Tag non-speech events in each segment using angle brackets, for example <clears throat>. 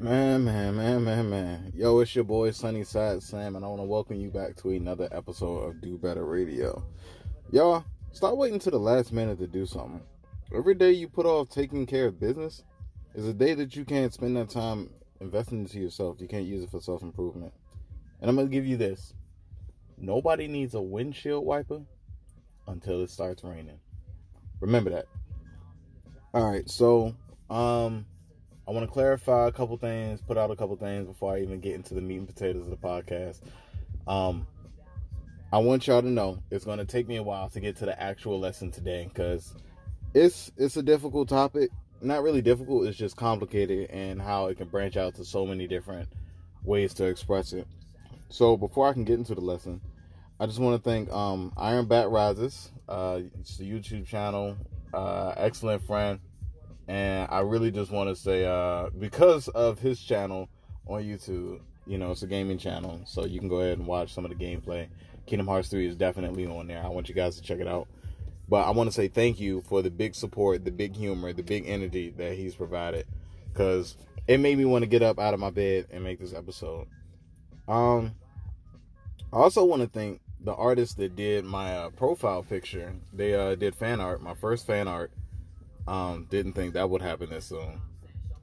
Man, man, man, man, man. Yo, it's your boy Sunnyside Sam, and I want to welcome you back to another episode of Do Better Radio. Y'all, stop waiting to the last minute to do something. Every day you put off taking care of business is a day that you can't spend that time investing into yourself. You can't use it for self improvement. And I'm going to give you this nobody needs a windshield wiper until it starts raining. Remember that. All right, so, um, I want to clarify a couple things, put out a couple things before I even get into the meat and potatoes of the podcast. Um, I want y'all to know it's going to take me a while to get to the actual lesson today because it's it's a difficult topic. Not really difficult, it's just complicated and how it can branch out to so many different ways to express it. So before I can get into the lesson, I just want to thank um, Iron Bat Rises. Uh, it's a YouTube channel, uh, excellent friend and I really just want to say, uh, because of his channel on YouTube, you know, it's a gaming channel, so you can go ahead and watch some of the gameplay. Kingdom Hearts 3 is definitely on there. I want you guys to check it out. But I want to say thank you for the big support, the big humor, the big energy that he's provided. Because it made me want to get up out of my bed and make this episode. Um, I also want to thank the artist that did my uh, profile picture. They uh, did fan art, my first fan art. Um, didn't think that would happen this soon.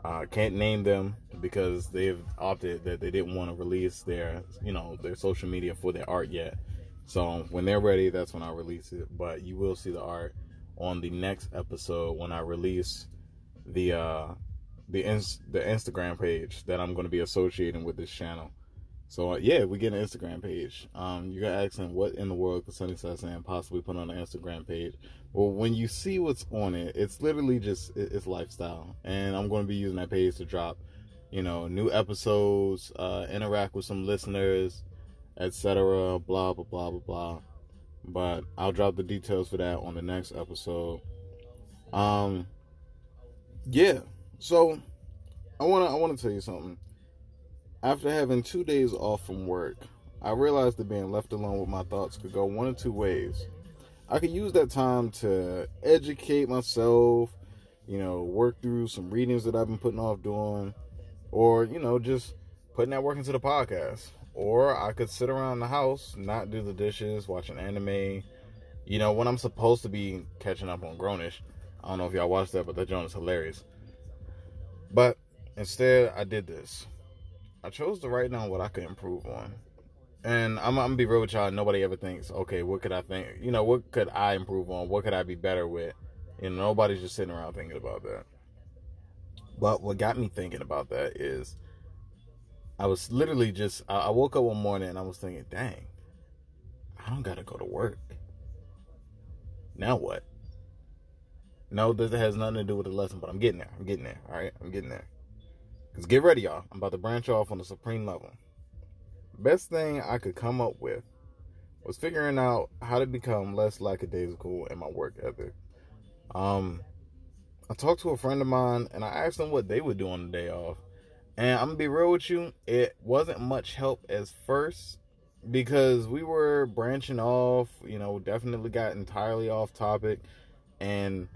Uh, can't name them because they've opted that they didn't want to release their, you know, their social media for their art yet. So when they're ready, that's when I'll release it. But you will see the art on the next episode when I release the uh, the ins- the Instagram page that I'm going to be associating with this channel. So uh, yeah, we get an Instagram page. Um, you got asking what in the world could Sunnyside Sam possibly put on an Instagram page? Well, when you see what's on it, it's literally just it's lifestyle, and I'm going to be using that page to drop, you know, new episodes, uh, interact with some listeners, etc. Blah blah blah blah blah. But I'll drop the details for that on the next episode. Um, yeah. So I wanna I wanna tell you something after having two days off from work, I realized that being left alone with my thoughts could go one of two ways. I could use that time to educate myself, you know, work through some readings that I've been putting off doing, or, you know, just putting that work into the podcast. Or I could sit around the house, not do the dishes, watch an anime, you know, when I'm supposed to be catching up on Grownish. I don't know if y'all watched that, but that joint is hilarious. But instead, I did this. I chose to write down what I could improve on. And I'm, I'm gonna be real with y'all. Nobody ever thinks, okay, what could I think? You know, what could I improve on? What could I be better with? You know, nobody's just sitting around thinking about that. But what got me thinking about that is, I was literally just, I woke up one morning and I was thinking, dang, I don't gotta go to work. Now what? No, this has nothing to do with the lesson, but I'm getting there. I'm getting there. All right, I'm getting there. Cause get ready, y'all. I'm about to branch off on the supreme level. Best thing I could come up with was figuring out how to become less lackadaisical in my work ethic. Um, I talked to a friend of mine and I asked them what they would do on the day off. And I'm gonna be real with you, it wasn't much help as first because we were branching off, you know, definitely got entirely off topic. And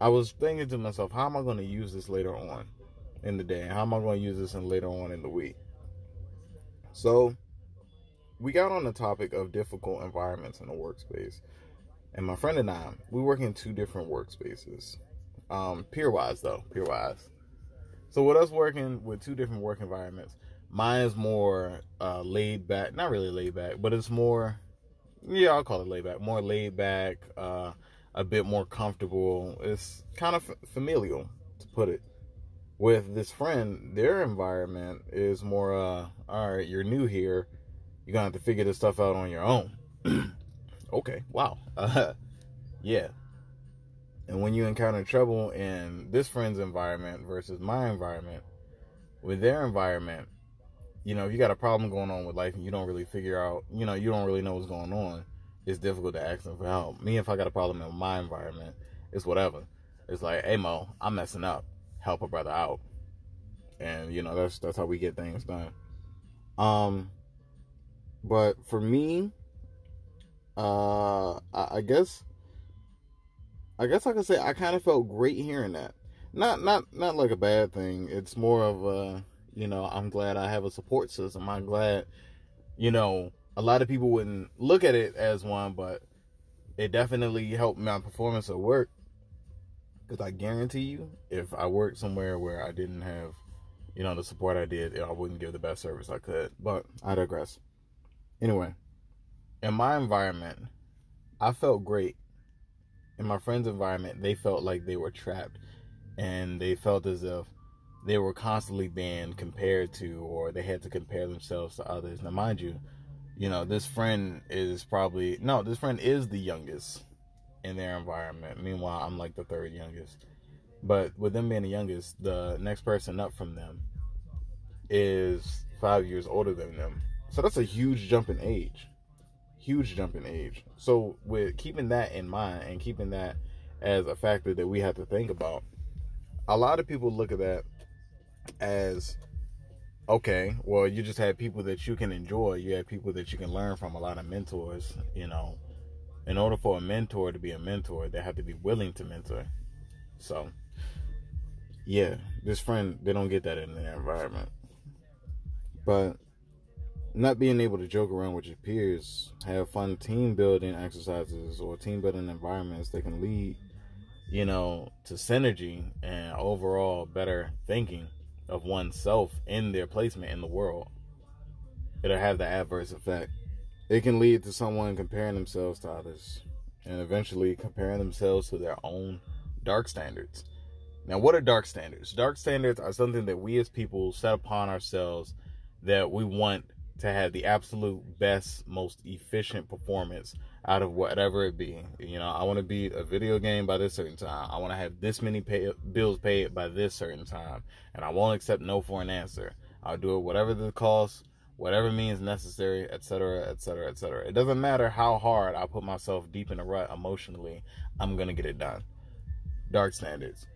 I was thinking to myself, how am I gonna use this later on? In the day? How am I going to use this in later on in the week? So, we got on the topic of difficult environments in the workspace. And my friend and I, we work in two different workspaces. Um, peer wise, though, peer wise. So, with us working with two different work environments, mine is more uh, laid back, not really laid back, but it's more, yeah, I'll call it laid back, more laid back, uh, a bit more comfortable. It's kind of familial, to put it with this friend, their environment is more, uh, all right, you're new here. You're going to have to figure this stuff out on your own. <clears throat> okay, wow. Uh, <laughs> yeah. And when you encounter trouble in this friend's environment versus my environment, with their environment, you know, if you got a problem going on with life and you don't really figure out, you know, you don't really know what's going on, it's difficult to ask them for help. Me, if I got a problem in my environment, it's whatever. It's like, hey, Mo, I'm messing up help a brother out. And you know, that's that's how we get things done. Um but for me, uh I, I guess I guess I could say I kind of felt great hearing that. Not not not like a bad thing. It's more of a You know, I'm glad I have a support system. I'm glad, you know, a lot of people wouldn't look at it as one, but it definitely helped my performance at work. Because I guarantee you, if I worked somewhere where I didn't have, you know, the support I did, I wouldn't give the best service I could. But I digress. Anyway, in my environment, I felt great. In my friends' environment, they felt like they were trapped and they felt as if they were constantly being compared to or they had to compare themselves to others. Now, mind you, you know, this friend is probably no, this friend is the youngest in their environment. Meanwhile, I'm like the third youngest. But with them being the youngest, the next person up from them is five years older than them. So that's a huge jump in age. Huge jump in age. So with keeping that in mind and keeping that as a factor that we have to think about, a lot of people look at that as okay, well, you just have people that you can enjoy. You have people that you can learn from. A lot of mentors, you know. In order for a mentor to be a mentor, they have to be willing to mentor. So, yeah, this friend, they don't get that in their environment. But not being able to joke around with your peers, have fun team building exercises or team building environments that can lead, you know, to synergy and overall better thinking of oneself in their placement in the world, it'll have the adverse effect. It can lead to someone comparing themselves to others and eventually comparing themselves to their own dark standards. Now, what are dark standards? Dark standards are something that we as people set upon ourselves that we want to have the absolute best, most efficient performance out of whatever it be. You know, I want to beat a video game by this certain time. I want to have this many pay, bills paid by this certain time, and I won't accept no for an answer. I'll do it whatever the cost, whatever means necessary, etc., etc., etc. It doesn't matter how hard I put myself deep in a rut emotionally. I'm gonna get it done. Dark standards.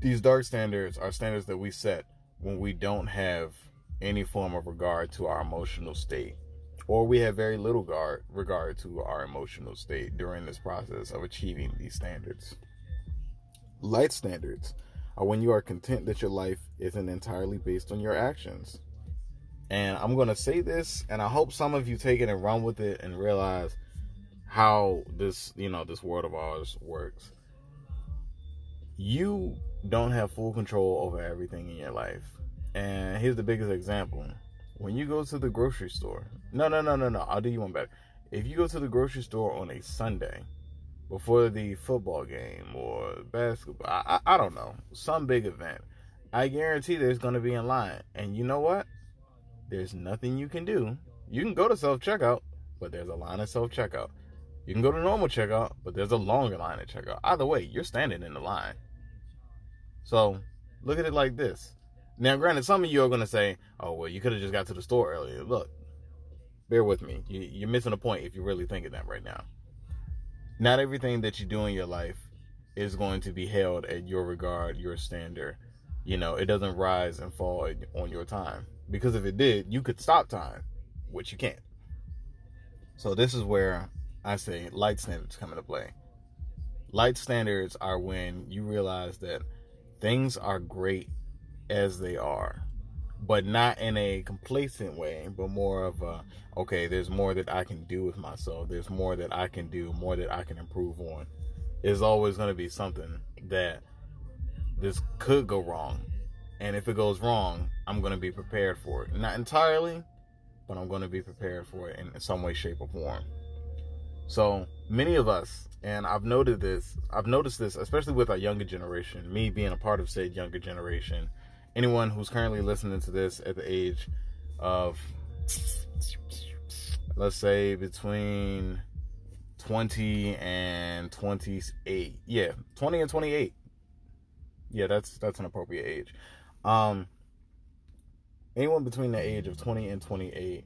These dark standards are standards that we set when we don't have any form of regard to our emotional state or we have very little guard, regard to our emotional state during this process of achieving these standards. Light standards are when you are content that your life isn't entirely based on your actions. And I'm going to say this, and I hope some of you take it and run with it and realize how this, you know, this world of ours works. You don't have full control over everything in your life. And here's the biggest example when you go to the grocery store, no, no, no, no, no, I'll do you one better. If you go to the grocery store on a Sunday before the football game or basketball, I, I, I don't know, some big event, I guarantee there's going to be in line. And you know what? There's nothing you can do. You can go to self checkout, but there's a line of self checkout. You can go to normal checkout, but there's a longer line at checkout. Either way, you're standing in the line. So look at it like this now, granted, some of you are going to say, oh, well, you could have just got to the store earlier. Look, bear with me. You, are missing a point if you're really thinking that right now. Not everything that you do in your life is going to be held at your regard, your standard. You know, it doesn't rise and fall on your time. Because if it did, you could stop time, which you can't. So, this is where I say light standards come into play. Light standards are when you realize that things are great as they are, but not in a complacent way, but more of a okay, there's more that I can do with myself. There's more that I can do, more that I can improve on. Is always going to be something that this could go wrong. And if it goes wrong, I'm going to be prepared for it. Not entirely, but I'm going to be prepared for it in some way, shape, or form. So many of us, and I've noted this, I've noticed this, especially with our younger generation, me being a part of said younger generation, anyone who's currently listening to this at the age of let's say between 20 and 28 yeah 20 and 28 yeah that's that's an appropriate age um anyone between the age of 20 and 28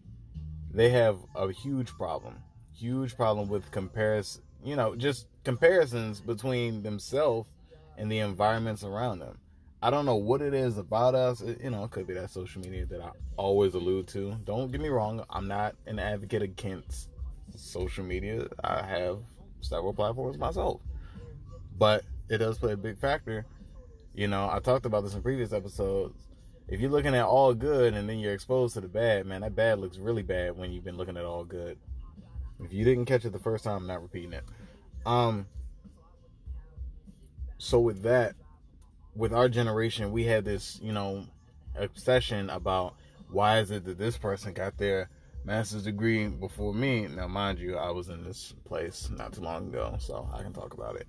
they have a huge problem huge problem with comparison you know just comparisons between themselves and the environments around them I don't know what it is about us. It, you know, it could be that social media that I always allude to. Don't get me wrong. I'm not an advocate against social media. I have several platforms myself. But it does play a big factor. You know, I talked about this in previous episodes. if you're looking at all good and then you're exposed to the bad, man, that bad looks really bad when you've been looking at all good. If you didn't catch it the first time, I'm not repeating it. Um so with that, with our generation, we had this, you know, obsession about why is it that this person got their master's degree before me? Now, mind you, I was in this place not too long ago, so I can talk about it.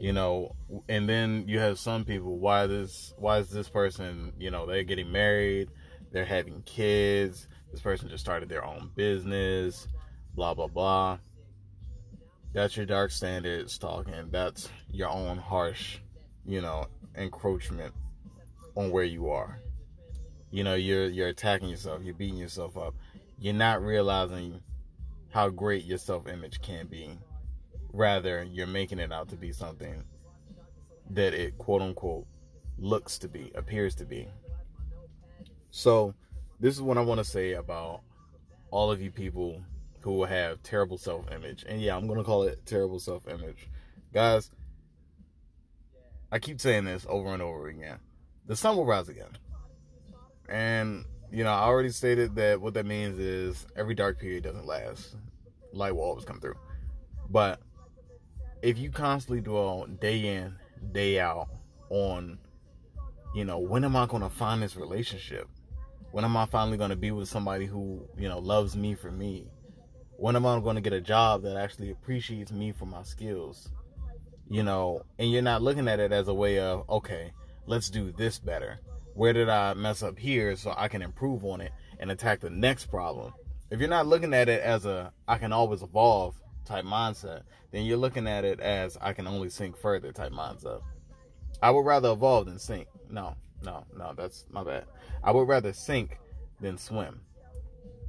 You know, and then you have some people. Why this? Why is this person? You know, they're getting married, they're having kids. This person just started their own business. Blah blah blah. That's your dark standards talking. That's your own harsh, you know, encroachment on where you are. You know, you're you're attacking yourself, you're beating yourself up. You're not realizing how great your self-image can be. Rather, you're making it out to be something that it quote unquote looks to be, appears to be. So, this is what I want to say about all of you people who have terrible self image. And yeah, I'm going to call it terrible self image. Guys, I keep saying this over and over again. The sun will rise again. And, you know, I already stated that what that means is every dark period doesn't last. Light will always come through. But if you constantly dwell day in, day out on, you know, when am I going to find this relationship? When am I finally going to be with somebody who, you know, loves me for me? When am I going to get a job that actually appreciates me for my skills? You know, and you're not looking at it as a way of, okay, let's do this better where did I mess up here so I can improve on it and attack the next problem. If you're not looking at it as a I can always evolve type mindset, then you're looking at it as I can only sink further type mindset. I would rather evolve than sink. No, no, no, that's my bad. I would rather sink than swim.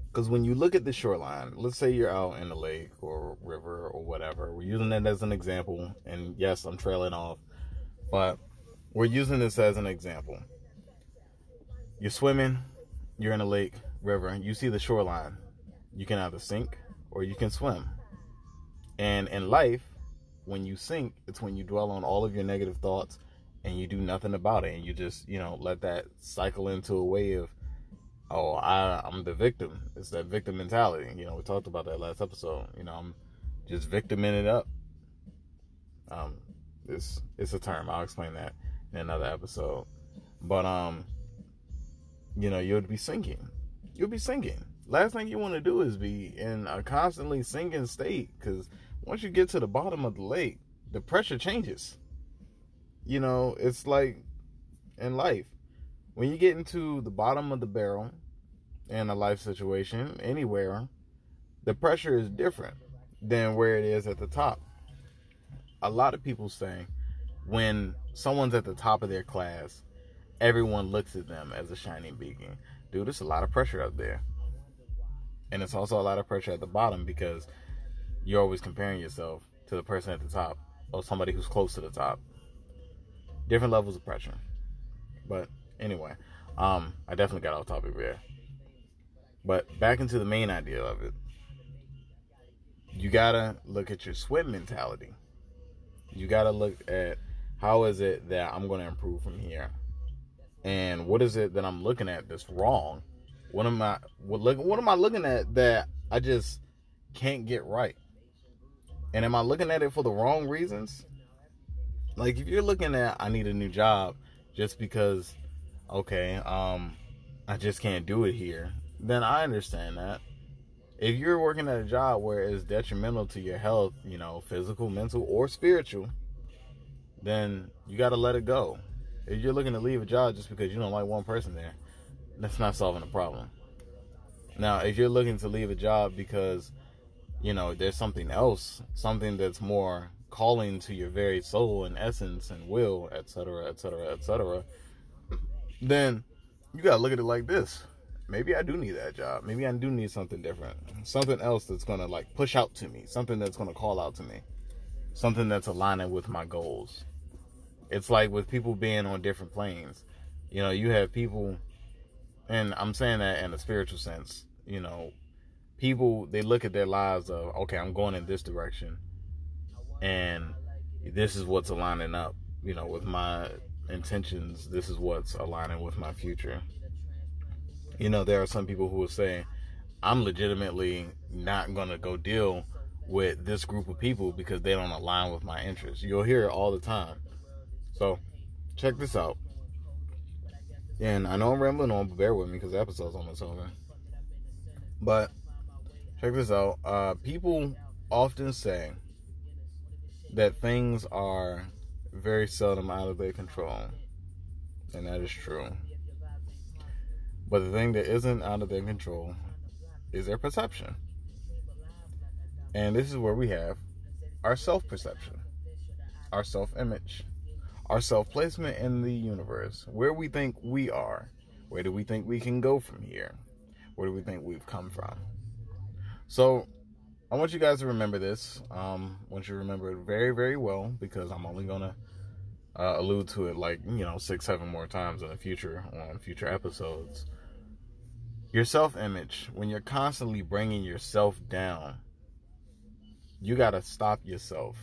Because when you look at the shoreline, let's say you're out in the lake or river or whatever, we're using that as an example. And yes, I'm trailing off, but we're using this as an example you're swimming, you're in a lake, river, you see the shoreline. You can either sink or you can swim. And in life, when you sink, it's when you dwell on all of your negative thoughts and you do nothing about it and you just, you know, let that cycle into a way of oh, I I'm the victim. It's that victim mentality. You know, we talked about that last episode. You know, I'm just victiming it up. Um it's it's a term. I'll explain that in another episode. But um you know, you'll be sinking. You'll be sinking. Last thing you want to do is be in a constantly sinking state because once you get to the bottom of the lake, the pressure changes. You know, it's like in life. When you get into the bottom of the barrel in a life situation, anywhere, the pressure is different than where it is at the top. A lot of people say when someone's at the top of their class, everyone looks at them as a shining beacon. Dude, it's a lot of pressure up there. And it's also a lot of pressure at the bottom because you're always comparing yourself to the person at the top or somebody who's close to the top. Different levels of pressure. But anyway, um, I definitely got off topic there. But back into the main idea of it. You gotta look at your swim mentality. You gotta look at how is it that I'm gonna improve from here? and what is it that I'm looking at that's wrong? What am I what look what am I looking at that I just can't get right? And am I looking at it for the wrong reasons? Like if you're looking at I need a new job just because okay, um I just can't do it here, then I understand that. If you're working at a job where it's detrimental to your health, you know, physical, mental, or spiritual, then you got to let it go. If you're looking to leave a job just because you don't like one person there, that's not solving the problem. Now, if you're looking to leave a job because, you know, there's something else, something that's more calling to your very soul and essence and will, etc., etc., etc., then you gotta look at it like this. Maybe I do need that job. Maybe I do need something different. Something else that's gonna like push out to me. Something that's gonna call out to me. Something that's aligning with my goals. It's like with people being on different planes. You know, you have people, and I'm saying that in a spiritual sense. You know, people they look at their lives of okay, I'm going in this direction, and this is what's aligning up. You know, with my intentions, this is what's aligning with my future. You know, there are some people who will say, I'm legitimately not to go deal with this group of people because they don't align with my interests. You'll hear it all the time. So, check this out. And I know I'm rambling on, but bear with me because the episode's almost over. But check this out. Uh, people often say that things are very seldom out of their control. And that is true. But the thing that isn't out of their control is their perception. And this is where we have our self perception, our self image, our self placement in the universe, where we think we are, where do we think we can go from here, where do we think we've come from. So, I want you guys to remember this. Um, I want you to remember it very, very well because I'm only gonna uh, allude to it like you know six, seven more times in the future on future episodes. Your self image, when you're constantly bringing yourself down, you gotta stop yourself.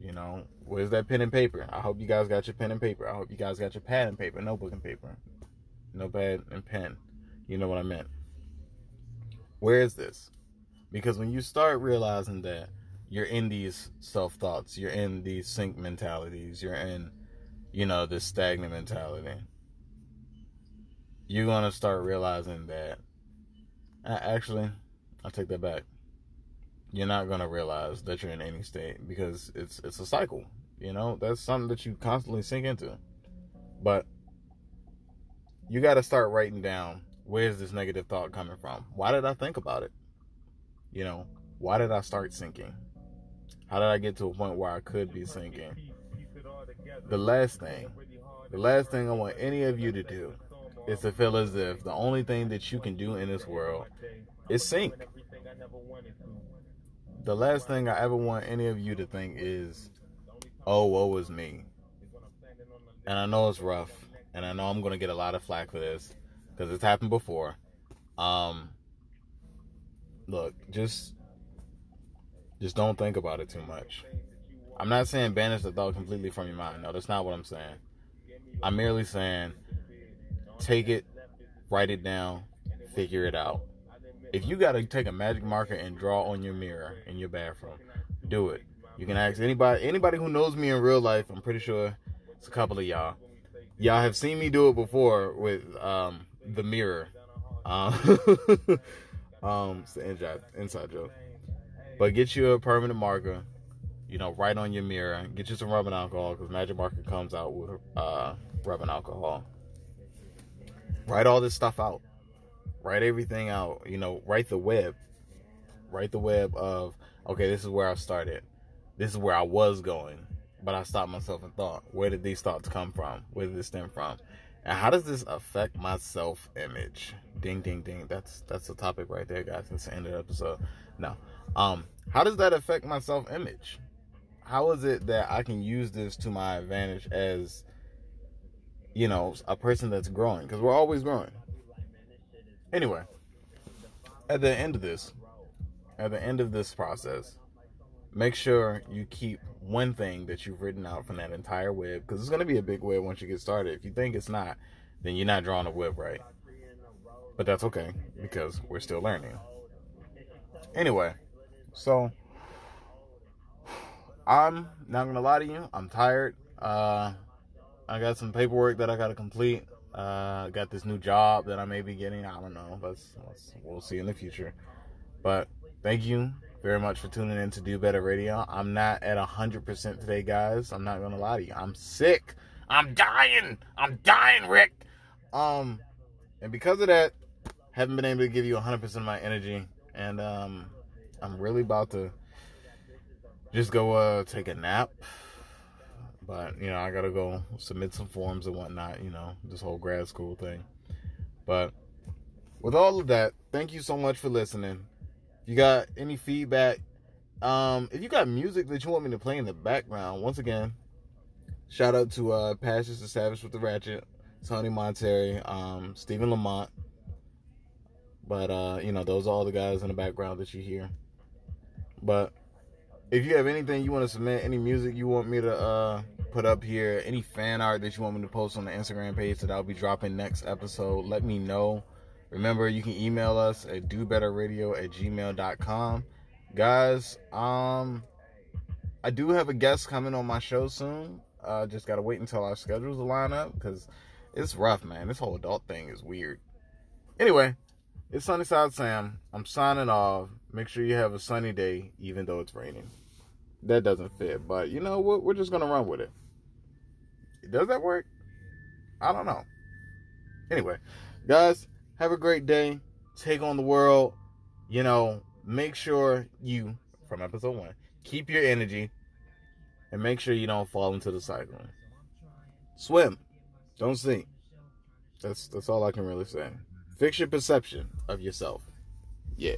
You know, where's that pen and paper? I hope you guys got your pen and paper. I hope you guys got your pad and paper, notebook and paper, no notepad and pen. You know what I meant. Where is this? Because when you start realizing that you're in these self thoughts, you're in these sink mentalities, you're in, you know, this stagnant mentality, you're going to start realizing that actually, I take that back. You're not going to realize that you're in any state because it's it's a cycle. You know, that's something that you constantly sink into. But you got to start writing down where's this negative thought coming from? Why did I think about it? You know, why did I start sinking? How did I get to a point where I could be sinking? The last thing, the last thing I want any of you to do is to feel as if the only thing that you can do in this world is sink. The last thing I ever want any of you to think is, oh, woe is me. And I know it's rough, and I know I'm going to get a lot of flack for this because it's happened before. Um, look, just just don't think about it too much. I'm not saying banish the thought completely from your mind. No, that's not what I'm saying. I'm merely saying take it, write it down, figure it out. If you got to take a magic marker and draw on your mirror in your bathroom, do it. You can ask anybody anybody who knows me in real life. I'm pretty sure it's a couple of y'all. Y'all have seen me do it before with um, the mirror. Um, <laughs> Um, it's an inside, inside joke. But get you a permanent marker, you know, right on your mirror. Get you some rubbing alcohol because Magic Marker comes out with uh, rubbing alcohol. Write all this stuff out. Write everything out. You know, write the web. Write the web of, okay, this is where I started. This is where I was going. But I stopped myself and thought, where did these thoughts come from? Where did this stem from? And how does this affect my self image? Ding ding ding. That's that's the topic right there, guys. It's the end of the episode. Now, um, how does that affect my self image? How is it that I can use this to my advantage as you know, a person that's growing? Because we're always growing. Anyway, at the end of this, at the end of this process, make sure you keep one thing that you've written out from that entire web because it's going to be a big web once you get started. If you think it's not, then you're not drawing a web right. But that's okay because we're still learning. Anyway, so I'm not gonna lie to you. I'm tired. Uh, I got some paperwork that I gotta complete. Uh, got this new job that I may be getting. I don't know. Let's, let's we'll see in the future. But thank you very much for tuning in to Do Better Radio. I'm not at 100% today, guys. I'm not going to lie to you. I'm sick. I'm dying. I'm dying, Rick. Um, and because of that, haven't been able to give you 100% of my energy. And um, I'm really about to just go uh, take a nap. But, you know, I got to go submit some forms and whatnot, you know, this whole grad school thing. But with all of that, thank you so much for listening you got any feedback, um, if you got music that you want me to play in the background, once again, shout out to uh Passions the Savage with the Ratchet, Tony Monterey, um, Stephen Lamont. But uh, you know, those are all the guys in the background that you hear. But if you have anything you want to submit, any music you want me to uh put up here, any fan art that you want me to post on the Instagram page that I'll be dropping next episode, let me know. Remember, you can email us at dobetterradio at gmail.com. Guys, um, I do have a guest coming on my show soon. Uh, just gotta wait until our schedules line up because it's rough, man. This whole adult thing is weird. Anyway, it's Sunnyside Sam. I'm signing off. Make sure you have a sunny day, even though it's raining. That doesn't fit, but you know what? We're just gonna run with it. Does that work? I don't know. Anyway, guys, have a great day. Take on the world. You know, make sure you, from episode one, keep your energy and make sure you don't fall into the cycle. Swim. Don't sink. That's that's all I can really say. Fix your perception of yourself. Yeah.